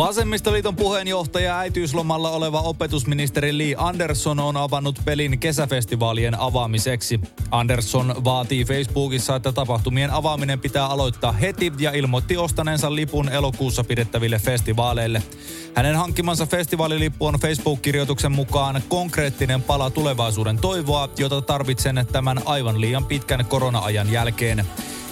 Vasemmistoliiton puheenjohtaja äitiyslomalla oleva opetusministeri Lee Anderson on avannut pelin kesäfestivaalien avaamiseksi. Anderson vaatii Facebookissa, että tapahtumien avaaminen pitää aloittaa heti ja ilmoitti ostaneensa lipun elokuussa pidettäville festivaaleille. Hänen hankkimansa festivaalilippu on Facebook-kirjoituksen mukaan konkreettinen pala tulevaisuuden toivoa, jota tarvitsen tämän aivan liian pitkän korona-ajan jälkeen.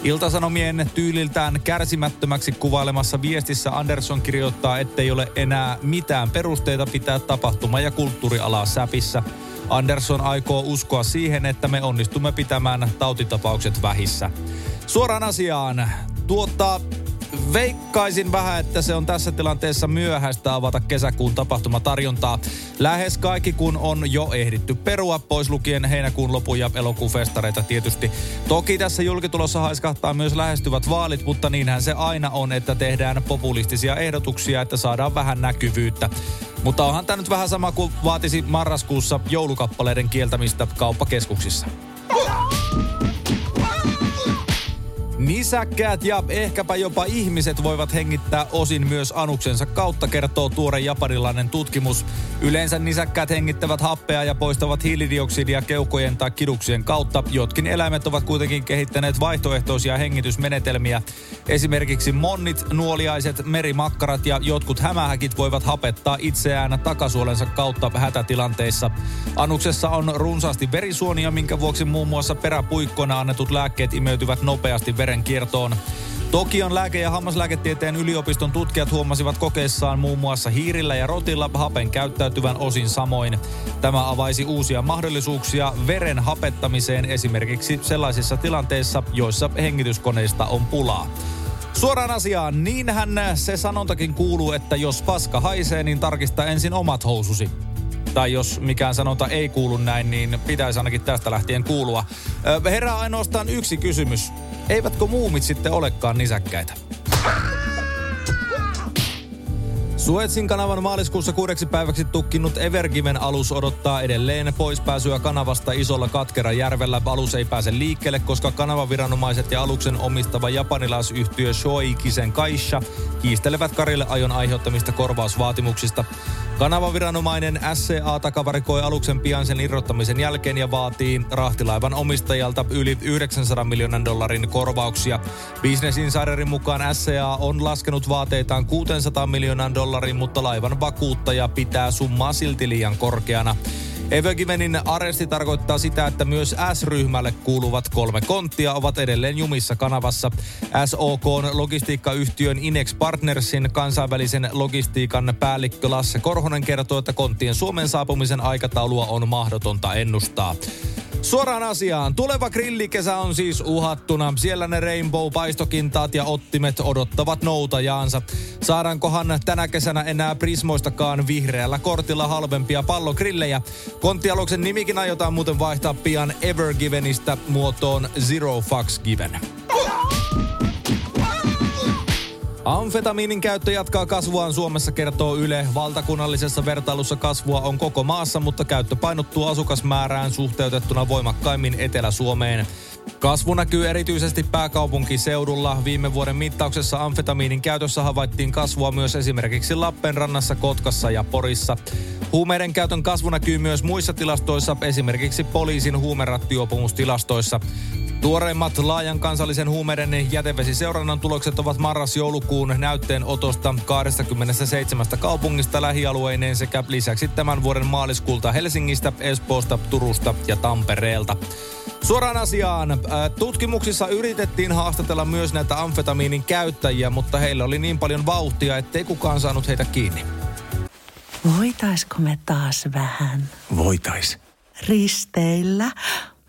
Iltasanomien tyyliltään kärsimättömäksi kuvailemassa viestissä Anderson kirjoittaa, ettei ole enää mitään perusteita pitää tapahtuma- ja kulttuurialaa säpissä. Anderson aikoo uskoa siihen, että me onnistumme pitämään tautitapaukset vähissä. Suoraan asiaan. Tuota, Veikkaisin vähän, että se on tässä tilanteessa myöhäistä avata kesäkuun tapahtumatarjontaa. Lähes kaikki kun on jo ehditty perua, pois lukien heinäkuun lopun ja elokuun festareita tietysti. Toki tässä julkitulossa haiskahtaa myös lähestyvät vaalit, mutta niinhän se aina on, että tehdään populistisia ehdotuksia, että saadaan vähän näkyvyyttä. Mutta onhan tämä nyt vähän sama kuin vaatisi marraskuussa joulukappaleiden kieltämistä kauppakeskuksissa. Nisäkkäät ja ehkäpä jopa ihmiset voivat hengittää osin myös anuksensa kautta, kertoo tuore japanilainen tutkimus. Yleensä nisäkkäät hengittävät happea ja poistavat hiilidioksidia keuhkojen tai kiduksien kautta. Jotkin eläimet ovat kuitenkin kehittäneet vaihtoehtoisia hengitysmenetelmiä. Esimerkiksi monnit, nuoliaiset, merimakkarat ja jotkut hämähäkit voivat hapettaa itseään takasuolensa kautta hätätilanteissa. Anuksessa on runsaasti verisuonia, minkä vuoksi muun muassa peräpuikkoina annetut lääkkeet imeytyvät nopeasti verenkiertoon. Tokion lääke- ja hammaslääketieteen yliopiston tutkijat huomasivat kokeissaan muun muassa hiirillä ja rotilla hapen käyttäytyvän osin samoin. Tämä avaisi uusia mahdollisuuksia veren hapettamiseen esimerkiksi sellaisissa tilanteissa, joissa hengityskoneista on pulaa. Suoraan asiaan, niinhän se sanontakin kuuluu, että jos paska haisee, niin tarkista ensin omat housusi. Tai jos mikään sanonta ei kuulu näin, niin pitäisi ainakin tästä lähtien kuulua. Herää ainoastaan yksi kysymys. Eivätkö muumit sitten olekaan nisäkkäitä? Suetsin kanavan maaliskuussa kuudeksi päiväksi tukkinut Evergiven alus odottaa edelleen poispääsyä kanavasta isolla Katkerajärvellä. Alus ei pääse liikkeelle, koska kanavaviranomaiset ja aluksen omistava japanilaisyhtiö Shoikisen Kaisha kiistelevät Karille ajon aiheuttamista korvausvaatimuksista. Kanavaviranomainen SCA takavarikoi aluksen pian sen irrottamisen jälkeen ja vaatii rahtilaivan omistajalta yli 900 miljoonan dollarin korvauksia. Business Insiderin mukaan SCA on laskenut vaateitaan 600 miljoonan dollarin, mutta laivan vakuuttaja pitää summaa silti liian korkeana. Evergivenin aresti tarkoittaa sitä, että myös S-ryhmälle kuuluvat kolme konttia ovat edelleen jumissa kanavassa. SOK logistiikkayhtiön Inex Partnersin kansainvälisen logistiikan päällikkö Lasse Korhonen kertoo, että konttien Suomen saapumisen aikataulua on mahdotonta ennustaa. Suoraan asiaan. Tuleva grillikesä on siis uhattuna. Siellä ne Rainbow-paistokintaat ja ottimet odottavat noutajaansa. Saadaankohan tänä kesänä enää Prismoistakaan vihreällä kortilla halvempia pallogrillejä? Konttialuksen nimikin aiotaan muuten vaihtaa pian Evergivenistä muotoon Zero Fucks Given. Amfetamiinin käyttö jatkaa kasvuaan Suomessa, kertoo Yle. Valtakunnallisessa vertailussa kasvua on koko maassa, mutta käyttö painottuu asukasmäärään suhteutettuna voimakkaimmin Etelä-Suomeen. Kasvu näkyy erityisesti pääkaupunkiseudulla. Viime vuoden mittauksessa amfetamiinin käytössä havaittiin kasvua myös esimerkiksi Lappeenrannassa, Kotkassa ja Porissa. Huumeiden käytön kasvu näkyy myös muissa tilastoissa, esimerkiksi poliisin huumerattioopumustilastoissa. Tuoreimmat laajan kansallisen huumeiden jätevesiseurannan tulokset ovat marras-joulukuun näytteen otosta 27 kaupungista lähialueineen sekä lisäksi tämän vuoden maaliskuulta Helsingistä, Espoosta, Turusta ja Tampereelta. Suoraan asiaan. Tutkimuksissa yritettiin haastatella myös näitä amfetamiinin käyttäjiä, mutta heillä oli niin paljon vauhtia, ettei kukaan saanut heitä kiinni. Voitaisko me taas vähän Voitais. risteillä?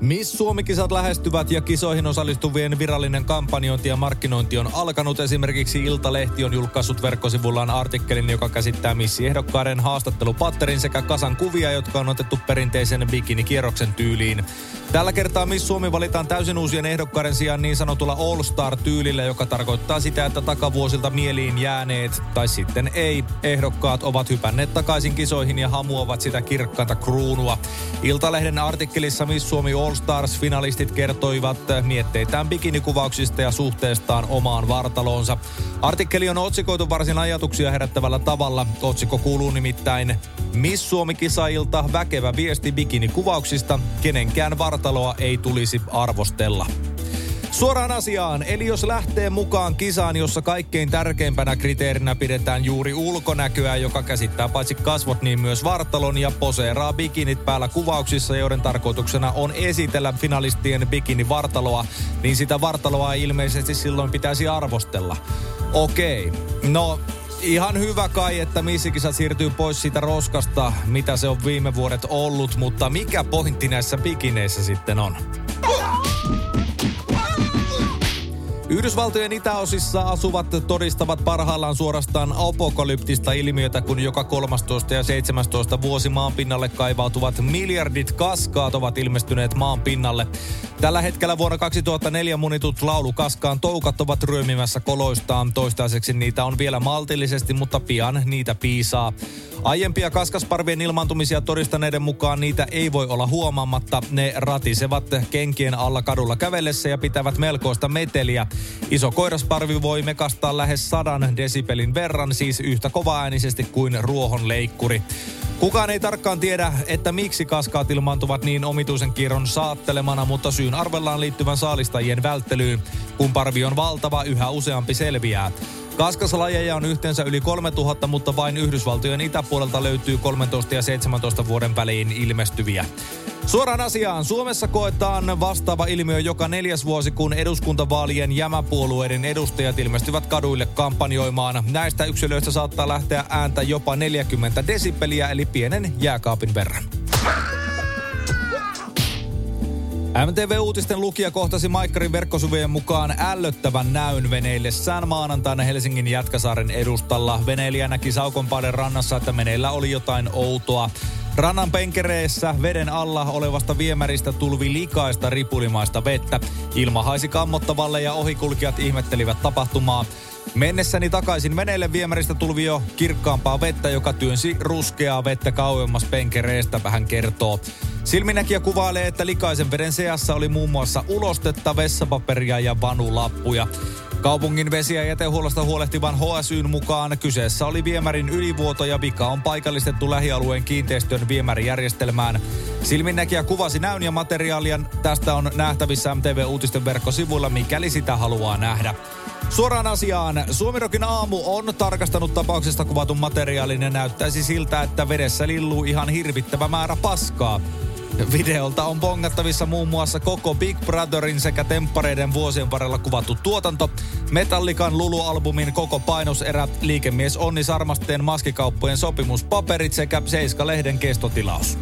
Miss Suomi-kisat lähestyvät ja kisoihin osallistuvien virallinen kampanjointi ja markkinointi on alkanut. Esimerkiksi Iltalehti on julkaissut verkkosivullaan artikkelin, joka käsittää missiehdokkaiden haastattelupatterin sekä kasan kuvia, jotka on otettu perinteisen bikinikierroksen tyyliin. Tällä kertaa Miss Suomi valitaan täysin uusien ehdokkaiden sijaan niin sanotulla All Star-tyylillä, joka tarkoittaa sitä, että takavuosilta mieliin jääneet, tai sitten ei, ehdokkaat ovat hypänneet takaisin kisoihin ja hamuavat sitä kirkkaanta kruunua. Iltalehden artikkelissa Miss Suomi All Stars-finalistit kertoivat mietteitään bikinikuvauksista ja suhteestaan omaan vartaloonsa. Artikkeli on otsikoitu varsin ajatuksia herättävällä tavalla. Otsikko kuuluu nimittäin Miss Suomi-kisailta väkevä viesti bikinikuvauksista. Kenenkään vartaloa ei tulisi arvostella. Suoraan asiaan, eli jos lähtee mukaan kisaan, jossa kaikkein tärkeimpänä kriteerinä pidetään juuri ulkonäköä, joka käsittää paitsi kasvot, niin myös vartalon ja poseeraa bikinit päällä kuvauksissa, joiden tarkoituksena on esitellä finalistien bikini-vartaloa, niin sitä vartaloa ilmeisesti silloin pitäisi arvostella. Okei, no ihan hyvä kai, että missikisat siirtyy pois siitä roskasta, mitä se on viime vuodet ollut, mutta mikä pointti näissä bikineissä sitten on? Yhdysvaltojen itäosissa asuvat todistavat parhaillaan suorastaan apokalyptista ilmiötä, kun joka 13 ja 17 vuosi maan pinnalle kaivautuvat miljardit kaskaat ovat ilmestyneet maan pinnalle. Tällä hetkellä vuonna 2004 munitut laulukaskaan toukat ovat ryömimässä koloistaan. Toistaiseksi niitä on vielä maltillisesti, mutta pian niitä piisaa. Aiempia kaskasparvien ilmaantumisia todistaneiden mukaan niitä ei voi olla huomaamatta. Ne ratisevat kenkien alla kadulla kävellessä ja pitävät melkoista meteliä. Iso koirasparvi voi mekastaa lähes sadan desibelin verran, siis yhtä kovaäänisesti kuin ruohon leikkuri. Kukaan ei tarkkaan tiedä, että miksi kaskaat ilmaantuvat niin omituisen kierron saattelemana, mutta syyn arvellaan liittyvän saalistajien välttelyyn. Kun parvi on valtava, yhä useampi selviää. Kaskaslajeja on yhteensä yli 3000, mutta vain Yhdysvaltojen itäpuolelta löytyy 13 ja 17 vuoden väliin ilmestyviä. Suoraan asiaan. Suomessa koetaan vastaava ilmiö joka neljäs vuosi, kun eduskuntavaalien jämäpuolueiden edustajat ilmestyvät kaduille kampanjoimaan. Näistä yksilöistä saattaa lähteä ääntä jopa 40 desibeliä, eli pienen jääkaapin verran. MTV-uutisten lukija kohtasi Maikkarin verkkosuvien mukaan ällöttävän näyn veneillessään maanantaina Helsingin Jätkäsaaren edustalla. Veneilijä näki Saukonpaaden rannassa, että meneillä oli jotain outoa. Rannan penkereessä veden alla olevasta viemäristä tulvi likaista ripulimaista vettä. Ilma haisi kammottavalle ja ohikulkijat ihmettelivät tapahtumaa. Mennessäni takaisin veneelle viemäristä tulvi jo kirkkaampaa vettä, joka työnsi ruskeaa vettä kauemmas penkereestä, vähän kertoo. Silminäkijä kuvailee, että likaisen veden seassa oli muun muassa ulostetta, vessapaperia ja vanulappuja. Kaupungin vesi- ja jätehuollosta huolehtivan HSYn mukaan kyseessä oli viemärin ylivuoto ja vika on paikallistettu lähialueen kiinteistön viemärijärjestelmään. Silminnäkijä kuvasi näyn ja materiaalia. Tästä on nähtävissä MTV-uutisten verkkosivuilla, mikäli sitä haluaa nähdä. Suoraan asiaan. Suomirokin aamu on tarkastanut tapauksesta kuvatun materiaalin ja näyttäisi siltä, että vedessä lilluu ihan hirvittävä määrä paskaa. Videolta on bongattavissa muun muassa koko Big Brotherin sekä temppareiden vuosien varrella kuvattu tuotanto, Metallikan Lulu-albumin koko painoserä, liikemies Onni Sarmasteen maskikauppojen sopimuspaperit sekä Seiska-lehden kestotilaus.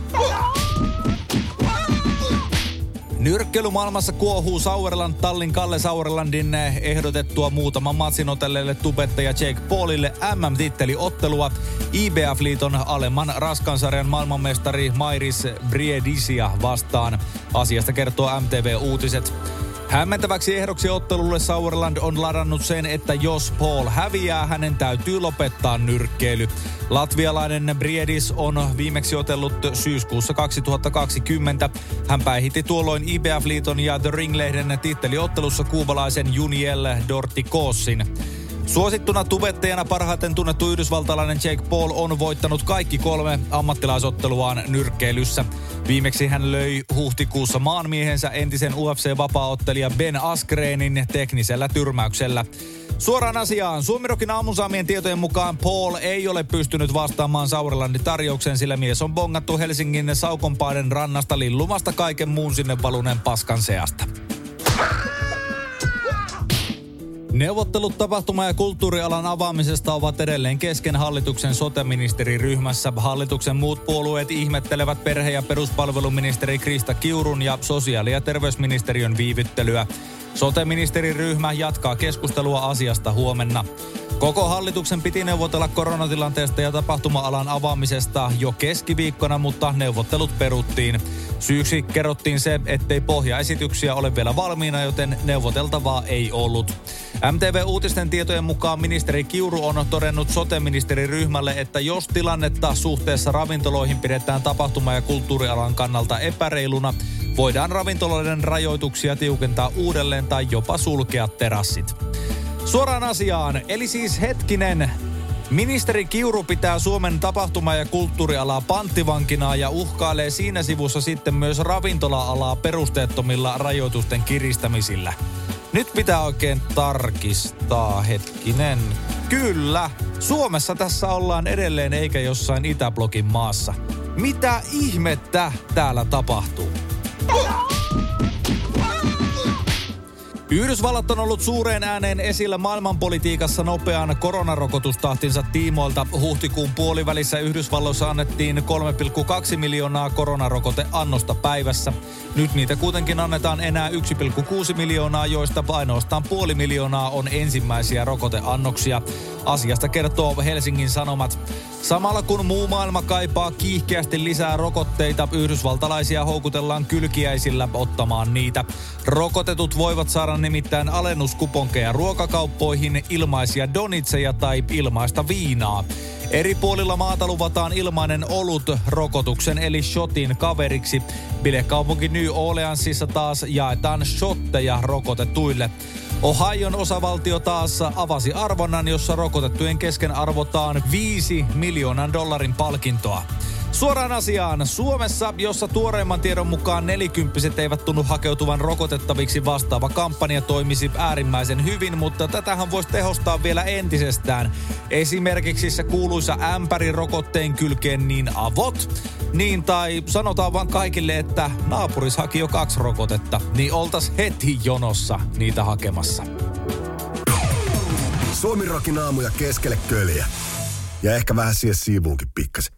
Nyrkkeilymaailmassa kuohuu Sauerland Tallin Kalle Sauerlandin ehdotettua muutaman matsin otelleelle tubettaja Jake Paulille MM-titteliottelua. IBF-liiton alemman raskansarjan maailmanmestari Mairis Briedisia vastaan. Asiasta kertoo MTV Uutiset. Hämmentäväksi ehdoksi ottelulle Sauerland on ladannut sen, että jos Paul häviää, hänen täytyy lopettaa nyrkkeily. Latvialainen Briedis on viimeksi otellut syyskuussa 2020. Hän päihitti tuolloin IBF-liiton ja The Ring-lehden titteliottelussa kuubalaisen Juniel Dortikossin. Suosittuna tubettajana parhaiten tunnettu yhdysvaltalainen Jake Paul on voittanut kaikki kolme ammattilaisotteluaan nyrkkeilyssä. Viimeksi hän löi huhtikuussa maanmiehensä entisen UFC-vapaaottelija Ben Askreenin teknisellä tyrmäyksellä. Suoraan asiaan. Suomirokin aamusaamien tietojen mukaan Paul ei ole pystynyt vastaamaan Saurilandin tarjouksen, sillä mies on bongattu Helsingin Saukonpaiden rannasta lillumasta kaiken muun sinne valuneen paskan seasta. Neuvottelut tapahtuma- ja kulttuurialan avaamisesta ovat edelleen kesken hallituksen sote-ministeriryhmässä. Hallituksen muut puolueet ihmettelevät perhe- ja peruspalveluministeri Krista Kiurun ja sosiaali- ja terveysministeriön viivyttelyä. Sote-ministeriryhmä jatkaa keskustelua asiasta huomenna. Koko hallituksen piti neuvotella koronatilanteesta ja tapahtuma-alan avaamisesta jo keskiviikkona, mutta neuvottelut peruttiin. Syyksi kerrottiin se, ettei pohjaesityksiä ole vielä valmiina, joten neuvoteltavaa ei ollut. MTV-uutisten tietojen mukaan ministeri Kiuru on todennut sote-ministeriryhmälle, että jos tilannetta suhteessa ravintoloihin pidetään tapahtuma- ja kulttuurialan kannalta epäreiluna, voidaan ravintoloiden rajoituksia tiukentaa uudelleen tai jopa sulkea terassit. Suoraan asiaan, eli siis hetkinen, Ministeri Kiuru pitää Suomen tapahtuma- ja kulttuurialaa panttivankina ja uhkailee siinä sivussa sitten myös ravintola-alaa perusteettomilla rajoitusten kiristämisillä. Nyt pitää oikein tarkistaa hetkinen. Kyllä, Suomessa tässä ollaan edelleen eikä jossain Itäblokin maassa. Mitä ihmettä täällä tapahtuu? Yhdysvallat on ollut suureen ääneen esillä maailmanpolitiikassa nopean koronarokotustahtinsa tiimoilta. Huhtikuun puolivälissä Yhdysvalloissa annettiin 3,2 miljoonaa koronarokoteannosta päivässä. Nyt niitä kuitenkin annetaan enää 1,6 miljoonaa, joista ainoastaan puoli miljoonaa on ensimmäisiä rokoteannoksia. Asiasta kertoo Helsingin Sanomat. Samalla kun muu maailma kaipaa kiihkeästi lisää rokotteita, yhdysvaltalaisia houkutellaan kylkiäisillä ottamaan niitä. Rokotetut voivat saada nimittäin alennuskuponkeja ruokakauppoihin, ilmaisia donitseja tai ilmaista viinaa. Eri puolilla maata luvataan ilmainen olut rokotuksen eli shotin kaveriksi. Bilekaupunki New Orleansissa taas jaetaan shotteja rokotetuille. Ohion osavaltio taas avasi arvonnan, jossa rokotettujen kesken arvotaan 5 miljoonan dollarin palkintoa. Suoraan asiaan. Suomessa, jossa tuoreimman tiedon mukaan nelikymppiset eivät tunnu hakeutuvan rokotettaviksi vastaava kampanja toimisi äärimmäisen hyvin, mutta tätähän voisi tehostaa vielä entisestään. Esimerkiksi se kuuluisa ämpäri rokotteen kylkeen niin avot, niin tai sanotaan vaan kaikille, että naapuris haki jo kaksi rokotetta, niin oltas heti jonossa niitä hakemassa. Suomirokin aamuja keskelle köljä. Ja ehkä vähän siihen siivuunkin pikkasen.